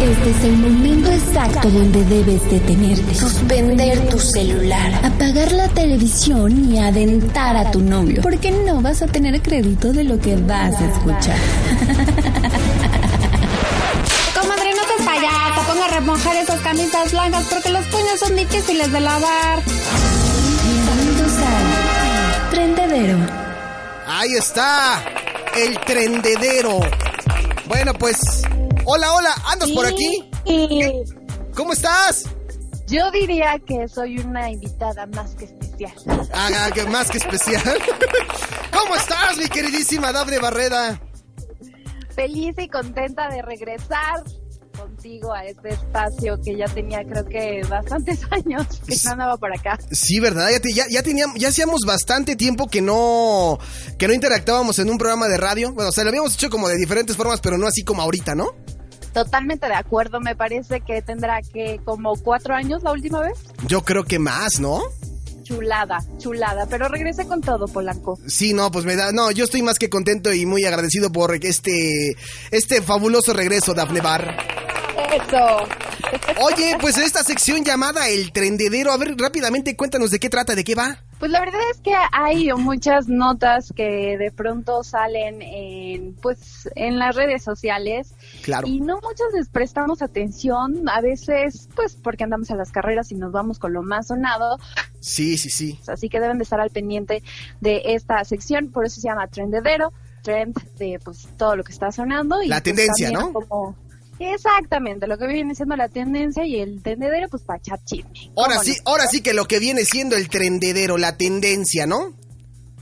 Este es el momento exacto donde debes detenerte. Suspender tu celular. Apagar la televisión y adentar a tu novio. Porque no vas a tener crédito de lo que vas a escuchar. Comadre, no te payasa, ponga a remojar esas camisas blancas porque los puños son difíciles de lavar. Bienvenidos Trendedero. Ahí está, el trendedero. Bueno, pues, hola, hola, ¿andas por aquí? ¿Cómo estás? Yo diría que soy una invitada más que especial. Ah, que más que especial. ¿Cómo estás, mi queridísima Dafne Barreda? Feliz y contenta de regresar contigo a este espacio que ya tenía creo que bastantes años que no andaba por acá. Sí, ¿verdad? Ya, te- ya, ya teníamos, ya hacíamos bastante tiempo que no, que no interactuábamos en un programa de radio. Bueno, o sea, lo habíamos hecho como de diferentes formas, pero no así como ahorita, ¿no? Totalmente de acuerdo, me parece que tendrá que como cuatro años la última vez. Yo creo que más, ¿no? Chulada, chulada, pero regresé con todo, Polanco. Sí, no, pues me da, no, yo estoy más que contento y muy agradecido por este, este fabuloso regreso, Dafne Bar. Eso. Oye, pues en esta sección llamada El Trendedero, a ver, rápidamente cuéntanos de qué trata, de qué va. Pues la verdad es que hay muchas notas que de pronto salen en, pues, en las redes sociales Claro. y no muchas les prestamos atención, a veces, pues, porque andamos a las carreras y nos vamos con lo más sonado, Sí, sí, sí. así que deben de estar al pendiente de esta sección, por eso se llama Trendedero, trend de, pues, todo lo que está sonando. Y, La pues, tendencia, ¿no? Como, exactamente, lo que viene siendo la tendencia y el tendedero, pues, para echar chisme. Ahora ¿Cómo sí, no? ahora sí que lo que viene siendo el trendedero, la tendencia, ¿no?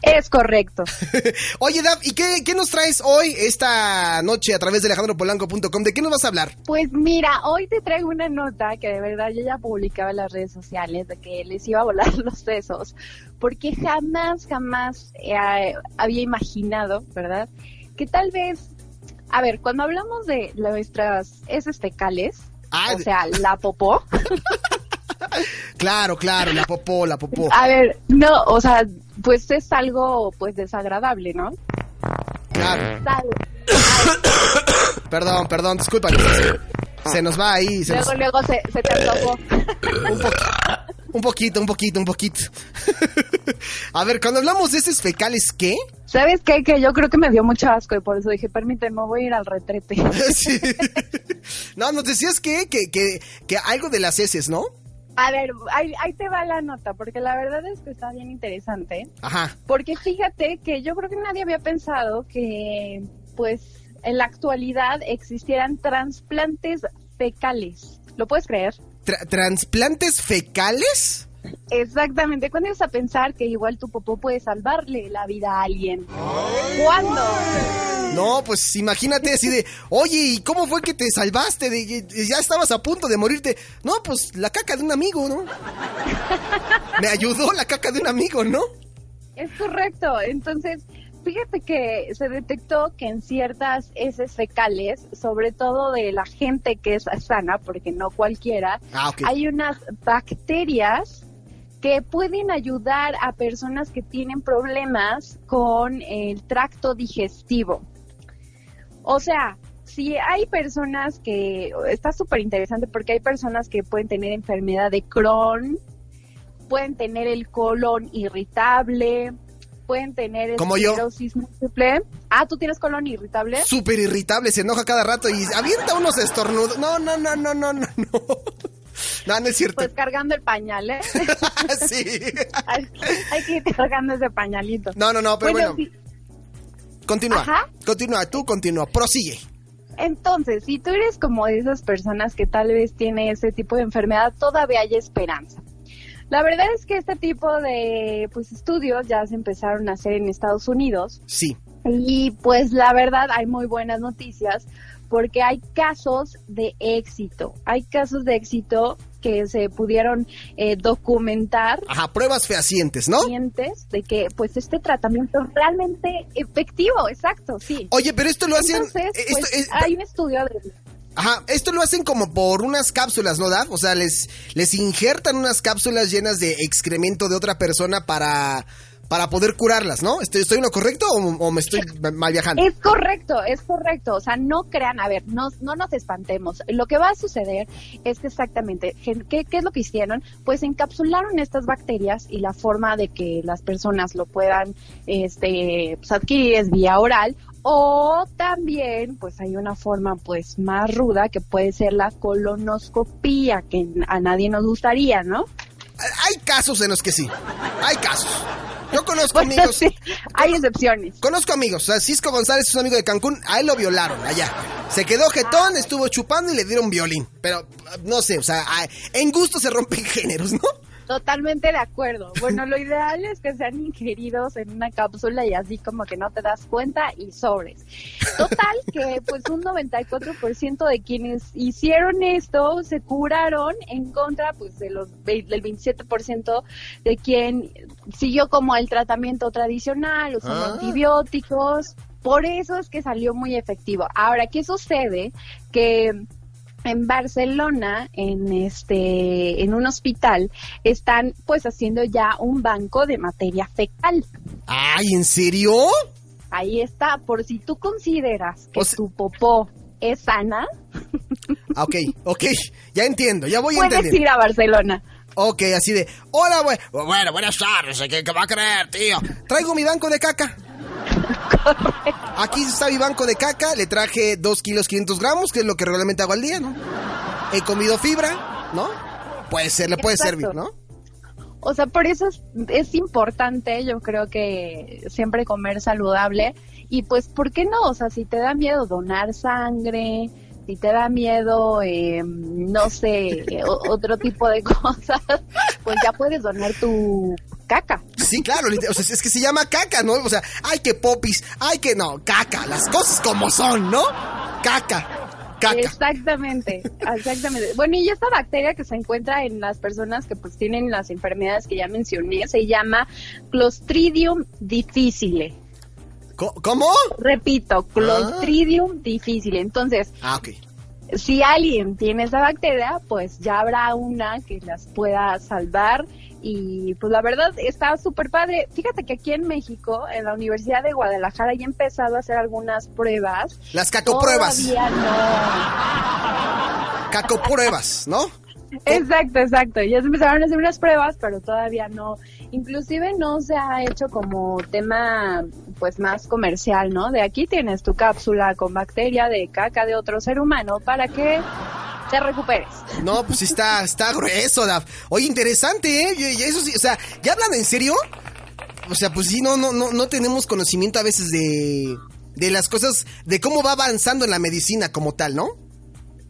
Es correcto. Oye, Daf, ¿y qué, qué nos traes hoy, esta noche, a través de alejandropolanco.com? ¿De qué nos vas a hablar? Pues mira, hoy te traigo una nota que de verdad yo ya publicaba en las redes sociales de que les iba a volar los sesos, porque jamás, jamás eh, había imaginado, ¿verdad? Que tal vez, a ver, cuando hablamos de nuestras heces fecales, Ah, o sea, la popó, Claro, claro, la popó, la popó. a ver, no, o sea, pues es algo pues desagradable, ¿no? Claro. Perdón, perdón, disculpa. Se nos va ahí. se nos- Luego, luego se, se te antojó. Un poquito, un poquito, un poquito. a ver, cuando hablamos de heces fecales, ¿qué? ¿Sabes qué? Que yo creo que me dio mucho asco y por eso dije, permíteme, voy a ir al retrete. Sí. No, nos decías que, que, que, que algo de las heces, ¿no? A ver, ahí, ahí te va la nota, porque la verdad es que está bien interesante. Ajá. Porque fíjate que yo creo que nadie había pensado que, pues, en la actualidad existieran trasplantes fecales. ¿Lo puedes creer? Tra- ¿Transplantes fecales? Exactamente. ¿Cuándo ibas a pensar que igual tu popó puede salvarle la vida a alguien? ¿Cuándo? No, pues imagínate así de, oye, ¿y cómo fue que te salvaste? De, ya estabas a punto de morirte. No, pues la caca de un amigo, ¿no? Me ayudó la caca de un amigo, ¿no? Es correcto. Entonces, fíjate que se detectó que en ciertas heces fecales, sobre todo de la gente que es sana, porque no cualquiera, Ah, hay unas bacterias que pueden ayudar a personas que tienen problemas con el tracto digestivo. O sea, si hay personas que, está súper interesante porque hay personas que pueden tener enfermedad de Crohn, pueden tener el colon irritable, pueden tener esclerosis múltiple. Ah, ¿tú tienes colon irritable? Súper irritable, se enoja cada rato y avienta unos estornudos. No, no, no, no, no, no, no. No, no es cierto. Pues cargando el pañal, ¿eh? sí. hay, hay que ir cargando ese pañalito. No, no, no, pero bueno. Continúa. Ajá. Continúa, tú continúa. Prosigue. Entonces, si tú eres como de esas personas que tal vez tiene ese tipo de enfermedad, todavía hay esperanza. La verdad es que este tipo de pues estudios ya se empezaron a hacer en Estados Unidos Sí. y pues la verdad hay muy buenas noticias porque hay casos de éxito, hay casos de éxito que se pudieron eh, documentar. Ajá, pruebas fehacientes, ¿no? Fehacientes de que pues este tratamiento es realmente efectivo, exacto, sí. Oye, pero esto lo hacen... Entonces, eh, esto pues, es- hay un estudio de... Ajá, esto lo hacen como por unas cápsulas, ¿no, Daf? O sea, les, les injertan unas cápsulas llenas de excremento de otra persona para, para poder curarlas, ¿no? ¿Estoy, estoy en lo correcto o, o me estoy mal viajando? Es correcto, es correcto. O sea, no crean, a ver, no, no nos espantemos. Lo que va a suceder es que exactamente, ¿qué, qué es lo que hicieron? Pues encapsularon estas bacterias y la forma de que las personas lo puedan este, pues, adquirir es vía oral. O también, pues hay una forma pues más ruda que puede ser la colonoscopía, que a nadie nos gustaría, ¿no? Hay casos en los que sí. Hay casos. Yo conozco amigos. sí, hay excepciones. Conozco amigos. O sea, Cisco González es un amigo de Cancún. A él lo violaron allá. Se quedó jetón, estuvo chupando y le dieron violín. Pero no sé, o sea, en gusto se rompen géneros, ¿no? Totalmente de acuerdo. Bueno, lo ideal es que sean ingeridos en una cápsula y así como que no te das cuenta y sobres. Total que pues un 94% de quienes hicieron esto se curaron en contra pues de los del 27% de quien siguió como el tratamiento tradicional, usando Ah. antibióticos. Por eso es que salió muy efectivo. Ahora, ¿qué sucede? Que en Barcelona, en este, en un hospital, están pues haciendo ya un banco de materia fecal. Ay, ¿en serio? Ahí está, por si tú consideras que O sea- tu popó es sana, Ah, Ok, ok. Ya entiendo, ya voy puedes entendiendo. ir a Barcelona. Ok, así de. Hola. Bueno, buenas tardes. ¿Qué, qué va a creer, tío? Traigo mi banco de caca. Aquí está mi banco de caca. Le traje 2 kilos 500 gramos, que es lo que regularmente hago al día, ¿no? He comido fibra, ¿no? Puede ser, le puede Exacto. servir, ¿no? O sea, por eso es, es importante, yo creo que siempre comer saludable. Y pues, ¿por qué no? O sea, si te da miedo donar sangre, si te da miedo, eh, no sé, otro tipo de cosas, pues ya puedes donar tu caca. Sí, claro. O sea, es que se llama caca, ¿no? O sea, ay, que popis. Ay, que no. Caca. Las cosas como son, ¿no? Caca. Caca. Exactamente, exactamente. Bueno, y esta bacteria que se encuentra en las personas que pues tienen las enfermedades que ya mencioné se llama Clostridium difficile. ¿Cómo? Repito, Clostridium difficile. Entonces, Ah, ok. Si alguien tiene esa bacteria, pues ya habrá una que las pueda salvar. Y pues la verdad está súper padre. Fíjate que aquí en México, en la Universidad de Guadalajara, ya he empezado a hacer algunas pruebas. Las cacopruebas. Todavía no. Cacopruebas, ¿no? Exacto, exacto. Ya se empezaron a hacer unas pruebas, pero todavía no. Inclusive no se ha hecho como tema pues más comercial, ¿no? De aquí tienes tu cápsula con bacteria de caca de otro ser humano para que te recuperes. No, pues está, está grueso, Daf. Oye, interesante, ¿eh? Y eso sí, o sea, ¿ya hablan en serio? O sea, pues sí, no, no, no, no tenemos conocimiento a veces de, de las cosas, de cómo va avanzando en la medicina como tal, ¿no?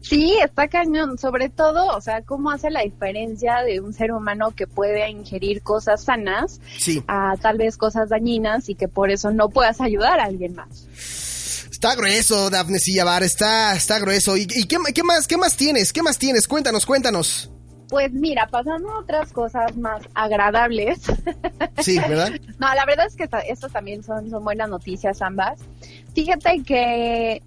Sí, está cañón, sobre todo, o sea, cómo hace la diferencia de un ser humano que puede ingerir cosas sanas Sí. a tal vez cosas dañinas y que por eso no puedas ayudar a alguien más. Está grueso, Dafne Sillavar, está, está grueso. ¿Y, y qué, qué más, qué más tienes? ¿Qué más tienes? Cuéntanos, cuéntanos. Pues mira, pasando a otras cosas más agradables. Sí, ¿verdad? No, la verdad es que esta- estas también son, son buenas noticias ambas. Fíjate que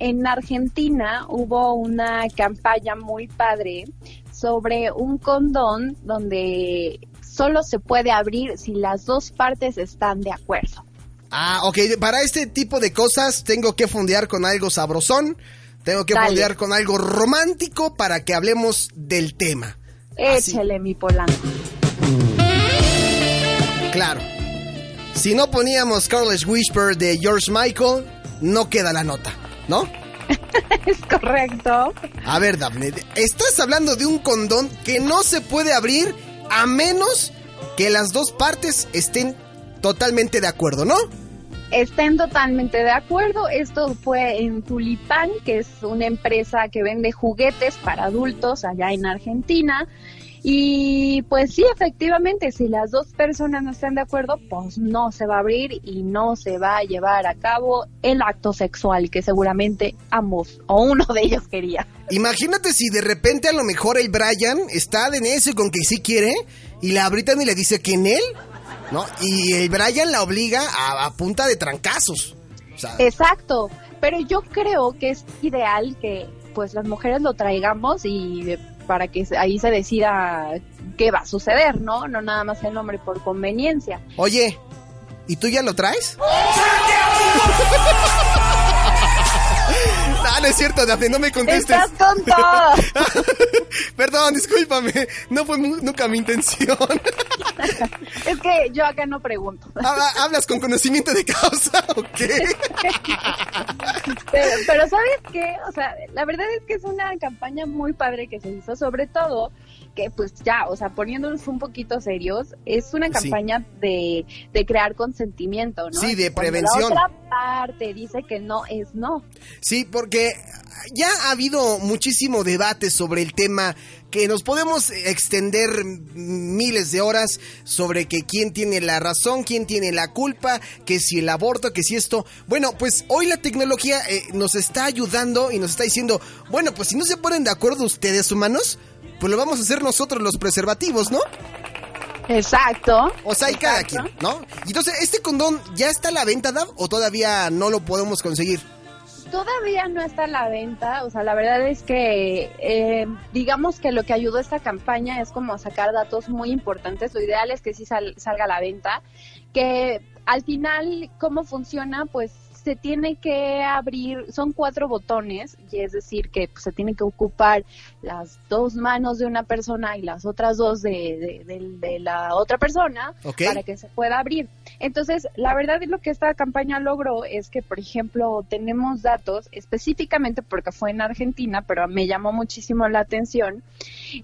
en Argentina hubo una campaña muy padre sobre un condón donde solo se puede abrir si las dos partes están de acuerdo. Ah, ok, para este tipo de cosas tengo que fondear con algo sabrosón, tengo que Dale. fondear con algo romántico para que hablemos del tema. Así. Échele mi polanco. Claro. Si no poníamos Careless Whisper de George Michael, no queda la nota, ¿no? Es correcto. A ver, Daphne, estás hablando de un condón que no se puede abrir a menos que las dos partes estén totalmente de acuerdo, ¿no? Estén totalmente de acuerdo. Esto fue en Tulipán, que es una empresa que vende juguetes para adultos allá en Argentina. Y pues sí, efectivamente, si las dos personas no están de acuerdo, pues no se va a abrir y no se va a llevar a cabo el acto sexual que seguramente ambos o uno de ellos quería. Imagínate si de repente a lo mejor el Brian está de necio con que sí quiere y la Brittany le dice que en él, ¿no? Y el Brian la obliga a, a punta de trancazos. O sea, Exacto, pero yo creo que es ideal que pues las mujeres lo traigamos y para que se- ahí se decida qué va a suceder, ¿no? No nada más el hombre por conveniencia. Oye, ¿y tú ya lo traes? Cierto, Dafne, no me contestes. ¡Estás tonto! Perdón, discúlpame. No fue nunca mi intención. es que yo acá no pregunto. Habla- ¿Hablas con conocimiento de causa o qué? Pero, pero ¿sabes qué? O sea, la verdad es que es una campaña muy padre que se hizo, sobre todo que pues ya, o sea, poniéndonos un poquito serios, es una Sí. campaña de, de crear consentimiento, ¿no? Sí, de Cuando prevención. La otra parte dice que no es no. Sí, porque ya ha habido muchísimo debate sobre el tema que nos podemos extender miles de horas sobre que quién tiene la razón, quién tiene la culpa, que si el aborto, que si esto. Bueno, pues hoy la tecnología eh, nos está ayudando y nos está diciendo, bueno, pues si no se ponen de acuerdo ustedes humanos, pues lo vamos a hacer nosotros los preservativos, ¿no? Exacto. O sea, hay cada quien, ¿no? Y Entonces, ¿este condón ya está a la venta, Dav, o todavía no lo podemos conseguir? Todavía no está a la venta, o sea, la verdad es que eh, digamos que lo que ayudó esta campaña es como sacar datos muy importantes. Lo ideal es que sí sal- salga a la venta, que al final, ¿cómo funciona? Pues se tiene que abrir, son cuatro botones, y es decir, que pues, se tiene que ocupar las dos manos de una persona y las otras dos de, de- de- de la otra persona para que se pueda abrir. Entonces, la verdad es lo que esta campaña logró es que, por ejemplo, tenemos datos específicamente porque fue en Argentina, pero me llamó muchísimo la atención,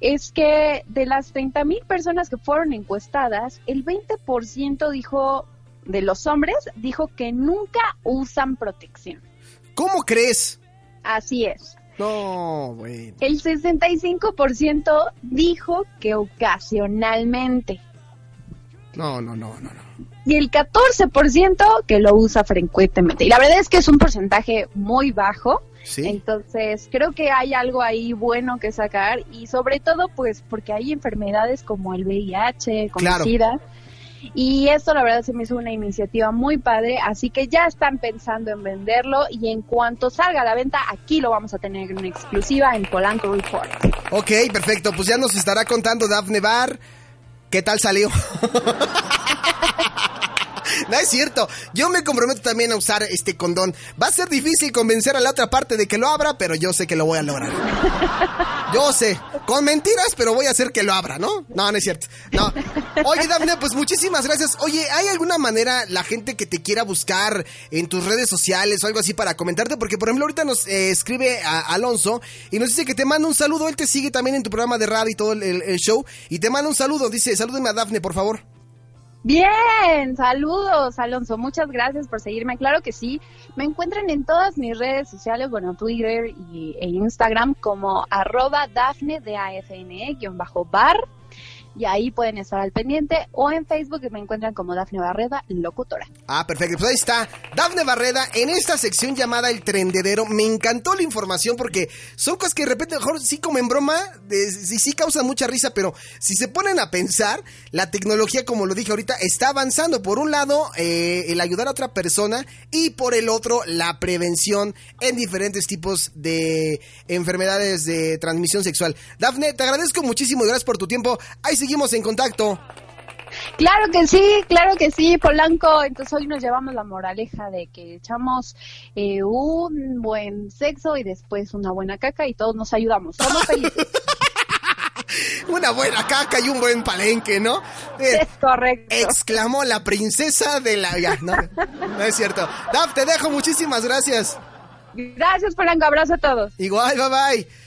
es que de las 30 mil personas que fueron encuestadas, el 20% dijo, de los hombres, dijo que nunca usan protección. ¿Cómo crees? Así es. No, bueno. El 65% dijo que ocasionalmente. No, no, no, no, no. y el 14% que lo usa frecuentemente. Y la verdad es que es un porcentaje muy bajo. Sí. Entonces, creo que hay algo ahí bueno que sacar y sobre todo pues porque hay enfermedades como el VIH, como Claro. SIDA. Y esto la verdad se me hizo una iniciativa muy padre, así que ya están pensando en venderlo y en cuanto salga a la venta, aquí lo vamos a tener en exclusiva en Polanco Report. Ok, perfecto. Pues ya nos estará contando Dafne Bar qué tal salió. No es cierto. Yo me comprometo también a usar este condón. Va a ser difícil convencer a la otra parte de que lo abra, pero yo sé que lo voy a lograr. Yo sé. Con mentiras, pero voy a hacer que lo abra, ¿no? No, no es cierto. No. Oye, Dafne, pues muchísimas gracias. Oye, ¿hay alguna manera la gente que te quiera buscar en tus redes sociales o algo así para comentarte? Porque, por ejemplo, ahorita nos eh, escribe a Alonso y nos dice que te manda un saludo. Él te sigue también en tu programa de radio y todo el, el- show. Y te manda un saludo. Dice, salúdeme a Dafne, por favor. Bien, saludos Alonso, muchas gracias por seguirme. Claro que sí, me encuentran en todas mis redes sociales, bueno, Twitter y, e Instagram como arroba D-A-F-N-E, guion bajo bar. Y ahí pueden estar al pendiente o en Facebook me encuentran como Dafne Barreda, locutora. Ah, perfecto. Pues ahí está. Dafne Barreda en esta sección llamada El Trendedero. Me encantó la información porque son cosas que de repente, mejor sí como en broma, sí, sí causan mucha risa, pero si se ponen a pensar, la tecnología, como lo dije ahorita, está avanzando. Por un lado, eh, el ayudar a otra persona y por el otro, la prevención en diferentes tipos de enfermedades de transmisión sexual. Dafne, te agradezco muchísimo y gracias por tu tiempo. Ahí seguimos en contacto. Claro que sí, claro que sí, Polanco. Entonces hoy nos llevamos la moraleja de que echamos eh, un buen sexo y después una buena caca y todos nos ayudamos. Somos felices. Una buena caca y un buen palenque, ¿no? Eh, es correcto. exclamó la princesa de la... Ya, no, no es cierto. Daf, te dejo, muchísimas gracias. Gracias, Polanco. Abrazo a todos. Igual, bye bye.